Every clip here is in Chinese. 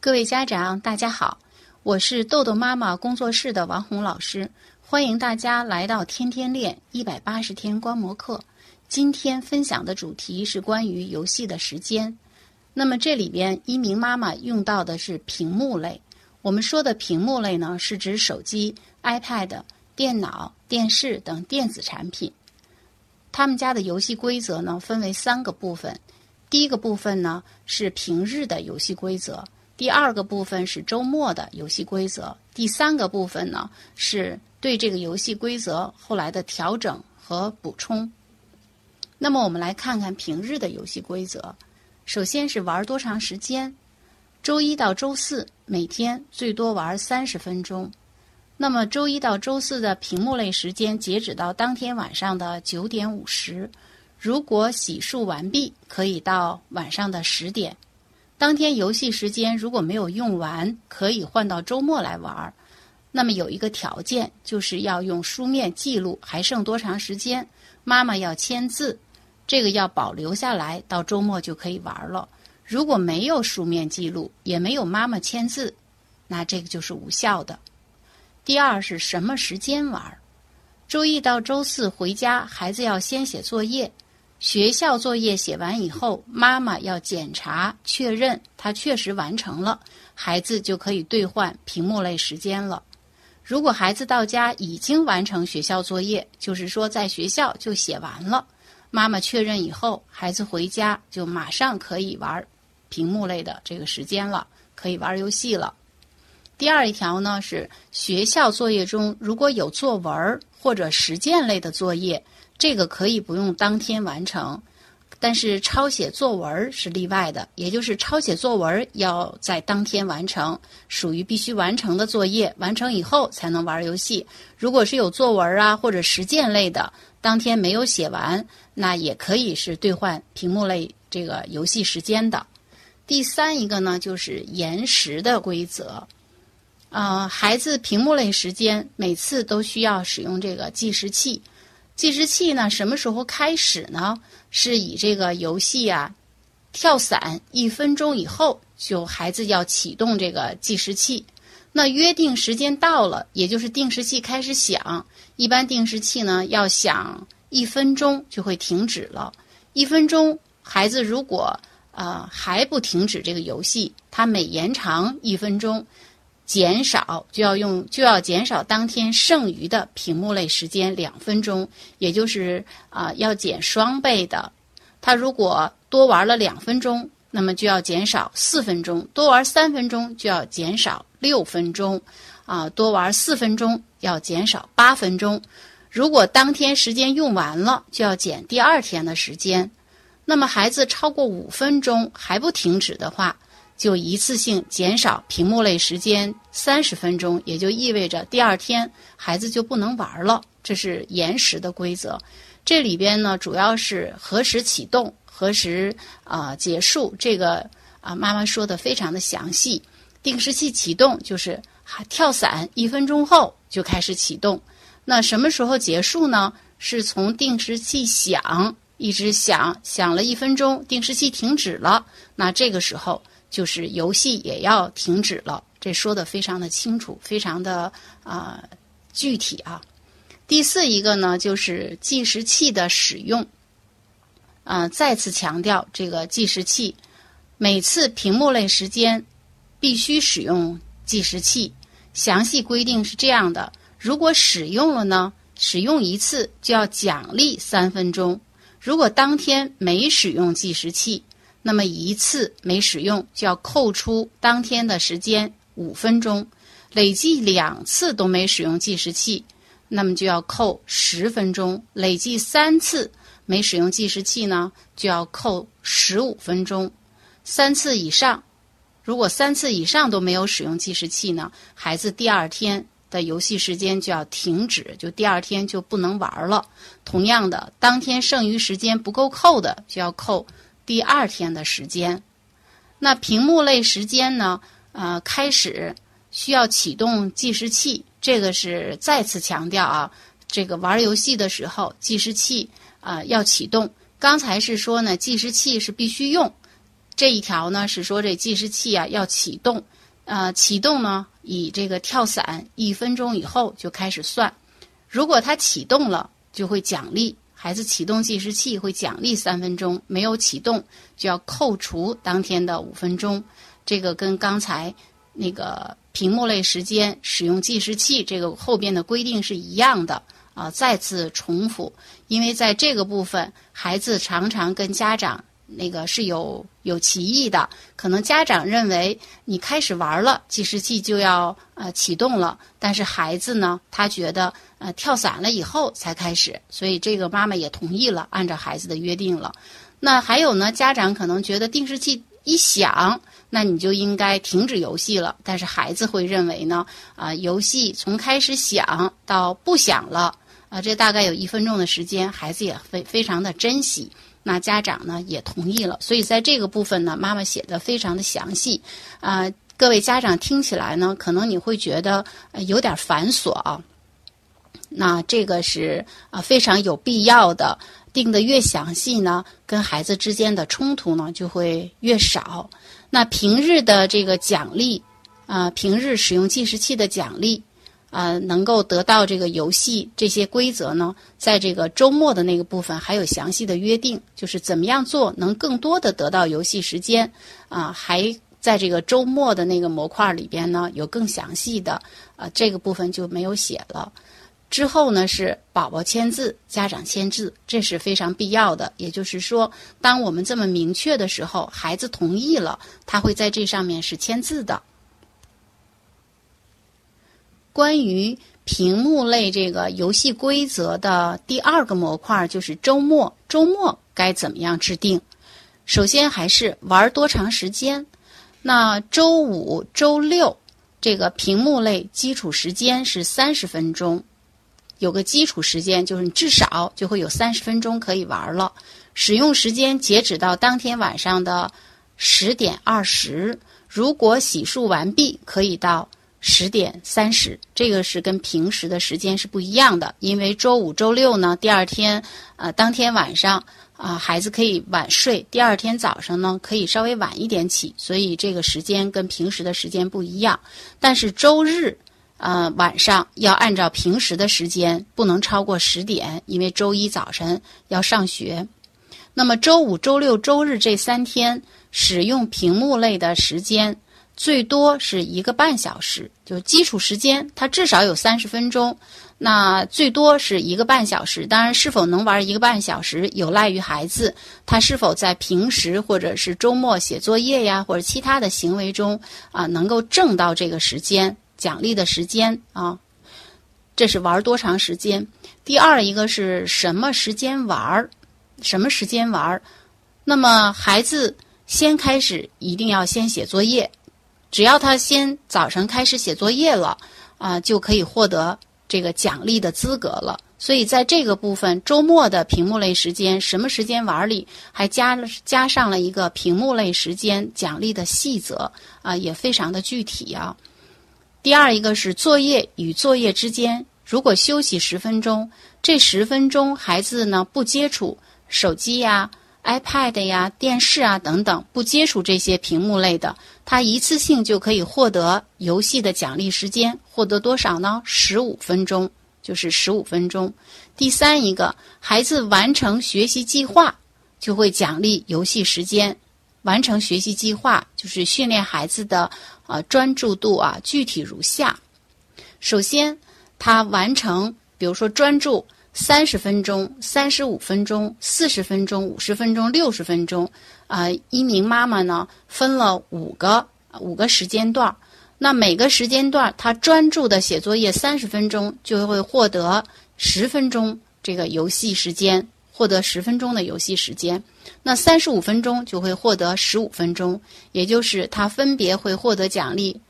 各位家长，大家好，我是豆豆妈妈工作室的王红老师，欢迎大家来到天天练一百八十天观摩课。今天分享的主题是关于游戏的时间。那么这里边一鸣妈妈用到的是屏幕类。我们说的屏幕类呢，是指手机、iPad、电脑、电视等电子产品。他们家的游戏规则呢，分为三个部分。第一个部分呢是平日的游戏规则，第二个部分是周末的游戏规则，第三个部分呢是对这个游戏规则后来的调整和补充。那么我们来看看平日的游戏规则。首先是玩多长时间？周一到周四每天最多玩三十分钟。那么周一到周四的屏幕类时间截止到当天晚上的九点五十。如果洗漱完毕，可以到晚上的十点。当天游戏时间如果没有用完，可以换到周末来玩。那么有一个条件，就是要用书面记录还剩多长时间，妈妈要签字，这个要保留下来，到周末就可以玩了。如果没有书面记录，也没有妈妈签字，那这个就是无效的。第二是什么时间玩？周一到周四回家，孩子要先写作业。学校作业写完以后，妈妈要检查确认他确实完成了，孩子就可以兑换屏幕类时间了。如果孩子到家已经完成学校作业，就是说在学校就写完了，妈妈确认以后，孩子回家就马上可以玩屏幕类的这个时间了，可以玩游戏了。第二一条呢是学校作业中如果有作文或者实践类的作业。这个可以不用当天完成，但是抄写作文是例外的，也就是抄写作文要在当天完成，属于必须完成的作业，完成以后才能玩游戏。如果是有作文啊或者实践类的，当天没有写完，那也可以是兑换屏幕类这个游戏时间的。第三一个呢，就是延时的规则，呃，孩子屏幕类时间每次都需要使用这个计时器。计时器呢，什么时候开始呢？是以这个游戏啊，跳伞一分钟以后，就孩子要启动这个计时器。那约定时间到了，也就是定时器开始响。一般定时器呢要响一分钟就会停止了。一分钟，孩子如果呃还不停止这个游戏，他每延长一分钟。减少就要用就要减少当天剩余的屏幕类时间两分钟，也就是啊要减双倍的。他如果多玩了两分钟，那么就要减少四分钟；多玩三分钟就要减少六分钟，啊多玩四分钟要减少八分钟。如果当天时间用完了，就要减第二天的时间。那么孩子超过五分钟还不停止的话。就一次性减少屏幕类时间三十分钟，也就意味着第二天孩子就不能玩了。这是延时的规则。这里边呢，主要是何时启动、何时啊结束，这个啊妈妈说的非常的详细。定时器启动就是跳伞一分钟后就开始启动，那什么时候结束呢？是从定时器响一直响响了一分钟，定时器停止了，那这个时候。就是游戏也要停止了，这说的非常的清楚，非常的啊具体啊。第四一个呢，就是计时器的使用，啊，再次强调这个计时器，每次屏幕类时间必须使用计时器。详细规定是这样的：如果使用了呢，使用一次就要奖励三分钟；如果当天没使用计时器。那么一次没使用就要扣除当天的时间五分钟，累计两次都没使用计时器，那么就要扣十分钟；累计三次没使用计时器呢，就要扣十五分钟。三次以上，如果三次以上都没有使用计时器呢，孩子第二天的游戏时间就要停止，就第二天就不能玩了。同样的，当天剩余时间不够扣的，就要扣。第二天的时间，那屏幕类时间呢？呃，开始需要启动计时器，这个是再次强调啊。这个玩游戏的时候，计时器啊要启动。刚才是说呢，计时器是必须用，这一条呢是说这计时器啊要启动，呃，启动呢以这个跳伞一分钟以后就开始算，如果它启动了就会奖励孩子启动计时器会奖励三分钟，没有启动就要扣除当天的五分钟。这个跟刚才那个屏幕类时间使用计时器这个后边的规定是一样的啊。再次重复，因为在这个部分，孩子常常跟家长。那个是有有歧义的，可能家长认为你开始玩了，计时器就要呃启动了，但是孩子呢，他觉得呃跳伞了以后才开始，所以这个妈妈也同意了，按照孩子的约定了。那还有呢，家长可能觉得定时器一响，那你就应该停止游戏了，但是孩子会认为呢，啊，游戏从开始响到不响了，啊，这大概有一分钟的时间，孩子也非非常的珍惜。那家长呢也同意了，所以在这个部分呢，妈妈写的非常的详细，啊，各位家长听起来呢，可能你会觉得有点繁琐啊。那这个是啊非常有必要的，定的越详细呢，跟孩子之间的冲突呢就会越少。那平日的这个奖励啊，平日使用计时器的奖励。啊，能够得到这个游戏这些规则呢，在这个周末的那个部分还有详细的约定，就是怎么样做能更多的得到游戏时间啊，还在这个周末的那个模块里边呢有更详细的啊，这个部分就没有写了。之后呢是宝宝签字，家长签字，这是非常必要的。也就是说，当我们这么明确的时候，孩子同意了，他会在这上面是签字的。关于屏幕类这个游戏规则的第二个模块就是周末，周末该怎么样制定？首先还是玩多长时间？那周五、周六这个屏幕类基础时间是三十分钟，有个基础时间就是你至少就会有三十分钟可以玩了。使用时间截止到当天晚上的十点二十，如果洗漱完毕，可以到。十点三十，这个是跟平时的时间是不一样的，因为周五、周六呢，第二天，呃，当天晚上啊，孩子可以晚睡，第二天早上呢，可以稍微晚一点起，所以这个时间跟平时的时间不一样。但是周日，呃，晚上要按照平时的时间，不能超过十点，因为周一早晨要上学。那么周五、周六、周日这三天使用屏幕类的时间。最多是一个半小时，就基础时间，它至少有三十分钟。那最多是一个半小时。当然，是否能玩一个半小时，有赖于孩子他是否在平时或者是周末写作业呀，或者其他的行为中啊，能够挣到这个时间奖励的时间啊。这是玩多长时间？第二一个是什么时间玩儿？什么时间玩儿？那么孩子先开始一定要先写作业。只要他先早晨开始写作业了，啊，就可以获得这个奖励的资格了。所以在这个部分，周末的屏幕类时间，什么时间玩里还加加上了一个屏幕类时间奖励的细则，啊，也非常的具体啊。第二一个是作业与作业之间，如果休息十分钟，这十分钟孩子呢不接触手机呀。iPad 呀、电视啊等等，不接触这些屏幕类的，他一次性就可以获得游戏的奖励时间，获得多少呢？十五分钟，就是十五分钟。第三一个，孩子完成学习计划就会奖励游戏时间。完成学习计划就是训练孩子的啊专注度啊，具体如下：首先，他完成，比如说专注。三十分钟、三十五分钟、四十分钟、五十分钟、六十分钟，啊，一名妈妈呢分了五个五个时间段儿，那每个时间段她专注的写作业三十分钟，就会获得十分钟这个游戏时间，获得十分钟的游戏时间，那三十五分钟就会获得十五分钟，也就是她分别会获得奖励。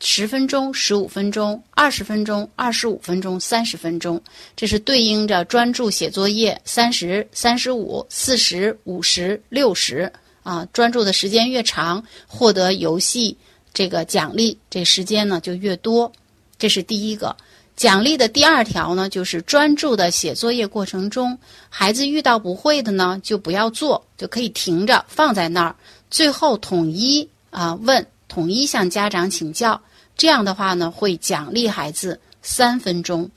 十分钟、十五分钟、二十分钟、二十五分钟、三十分钟，这是对应着专注写作业三十三十五、四十五十、六十啊，专注的时间越长，获得游戏这个奖励这时间呢就越多。这是第一个奖励的第二条呢，就是专注的写作业过程中，孩子遇到不会的呢就不要做，就可以停着放在那儿。最后统一啊问，统一向家长请教。这样的话呢，会奖励孩子三分钟。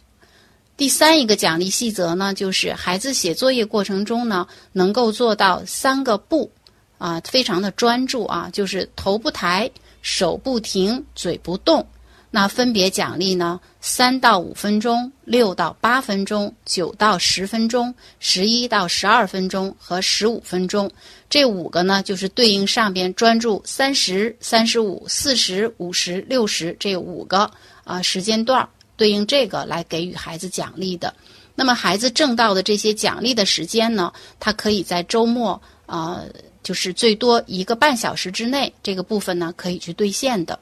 第三一个奖励细则呢，就是孩子写作业过程中呢，能够做到三个不，啊，非常的专注啊，就是头不抬，手不停，嘴不动。那分别奖励呢，三到五分钟、六到八分钟、九到十分钟、十一到十二分钟和十五分钟。这五个呢，就是对应上边专注三十三十五、四十五十、六十这五个啊时间段，对应这个来给予孩子奖励的。那么孩子挣到的这些奖励的时间呢，他可以在周末啊，就是最多一个半小时之内，这个部分呢可以去兑现的。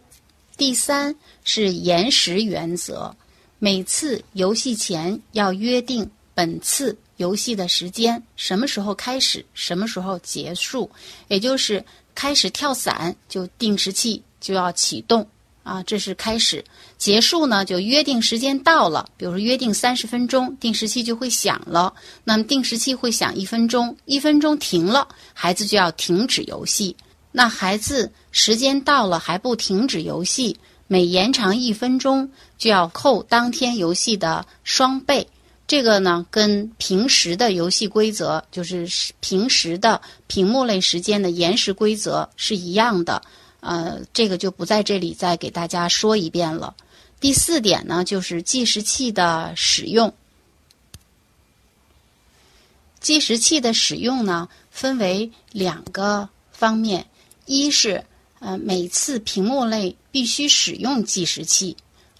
第三是延时原则，每次游戏前要约定本次游戏的时间，什么时候开始，什么时候结束，也就是开始跳伞就定时器就要启动。啊，这是开始；结束呢就约定时间到了，比如说约定三十分钟，定时器就会响了。那么定时器会响一分钟，一分钟停了，孩子就要停止游戏。那孩子时间到了还不停止游戏，每延长一分钟就要扣当天游戏的双倍。这个呢，跟平时的游戏规则，就是平时的屏幕类时间的延时规则是一样的。呃，这个就不在这里再给大家说一遍了。第四点呢，就是计时器的使用。计时器的使用呢，分为两个方面。一是，呃，每次屏幕类必须使用计时器；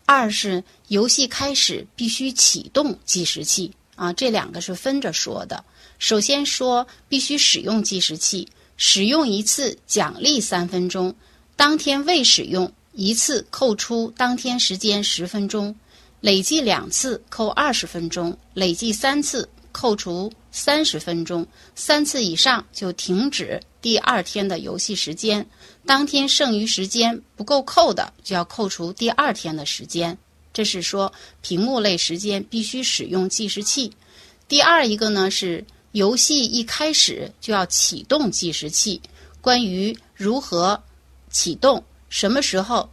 二是游戏开始必须启动计时器。啊，这两个是分着说的。首先说必须使用计时器，使用一次奖励三分钟，当天未使用一次扣除当天时间十分钟，累计两次扣二十分钟，累计三次扣除三十分钟，三次以上就停止。第二天的游戏时间，当天剩余时间不够扣的，就要扣除第二天的时间。这是说屏幕类时间必须使用计时器。第二一个呢是游戏一开始就要启动计时器。关于如何启动、什么时候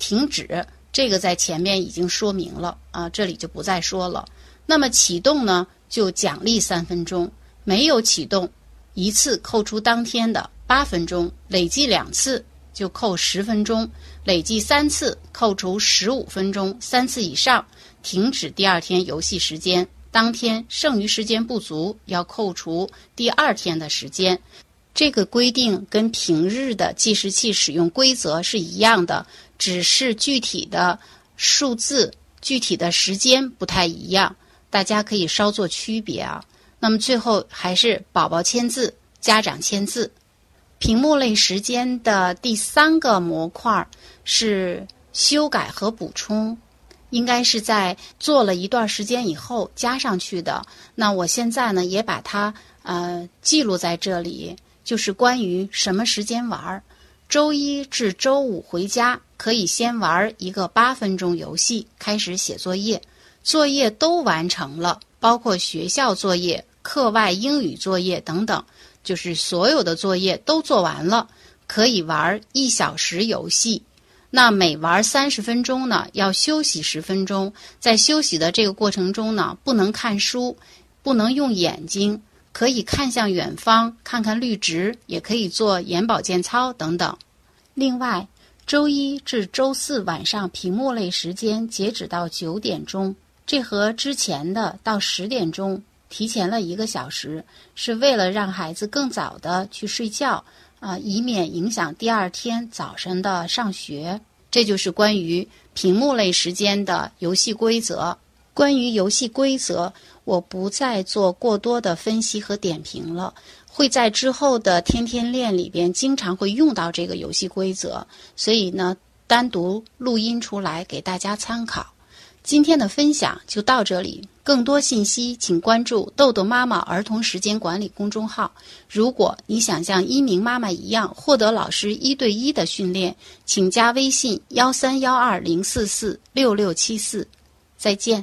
停止，这个在前面已经说明了啊，这里就不再说了。那么启动呢，就奖励三分钟；没有启动。一次扣除当天的八分钟，累计两次就扣十分钟，累计三次扣除十五分钟，三次以上停止第二天游戏时间。当天剩余时间不足，要扣除第二天的时间。这个规定跟平日的计时器使用规则是一样的，只是具体的数字、具体的时间不太一样，大家可以稍作区别啊。那么最后还是宝宝签字，家长签字。屏幕类时间的第三个模块是修改和补充，应该是在做了一段时间以后加上去的。那我现在呢也把它呃记录在这里，就是关于什么时间玩儿。周一至周五回家可以先玩一个八分钟游戏，开始写作业。作业都完成了，包括学校作业。课外英语作业等等，就是所有的作业都做完了，可以玩一小时游戏。那每玩三十分钟呢，要休息十分钟。在休息的这个过程中呢，不能看书，不能用眼睛，可以看向远方，看看绿植，也可以做眼保健操等等。另外，周一至周四晚上屏幕类时间截止到九点钟，这和之前的到十点钟。提前了一个小时，是为了让孩子更早的去睡觉啊，以免影响第二天早晨的上学。这就是关于屏幕类时间的游戏规则。关于游戏规则，我不再做过多的分析和点评了，会在之后的天天练里边经常会用到这个游戏规则，所以呢，单独录音出来给大家参考。今天的分享就到这里。更多信息，请关注“豆豆妈妈儿童时间管理”公众号。如果你想像一鸣妈妈一样获得老师一对一的训练，请加微信：幺三幺二零四四六六七四。再见。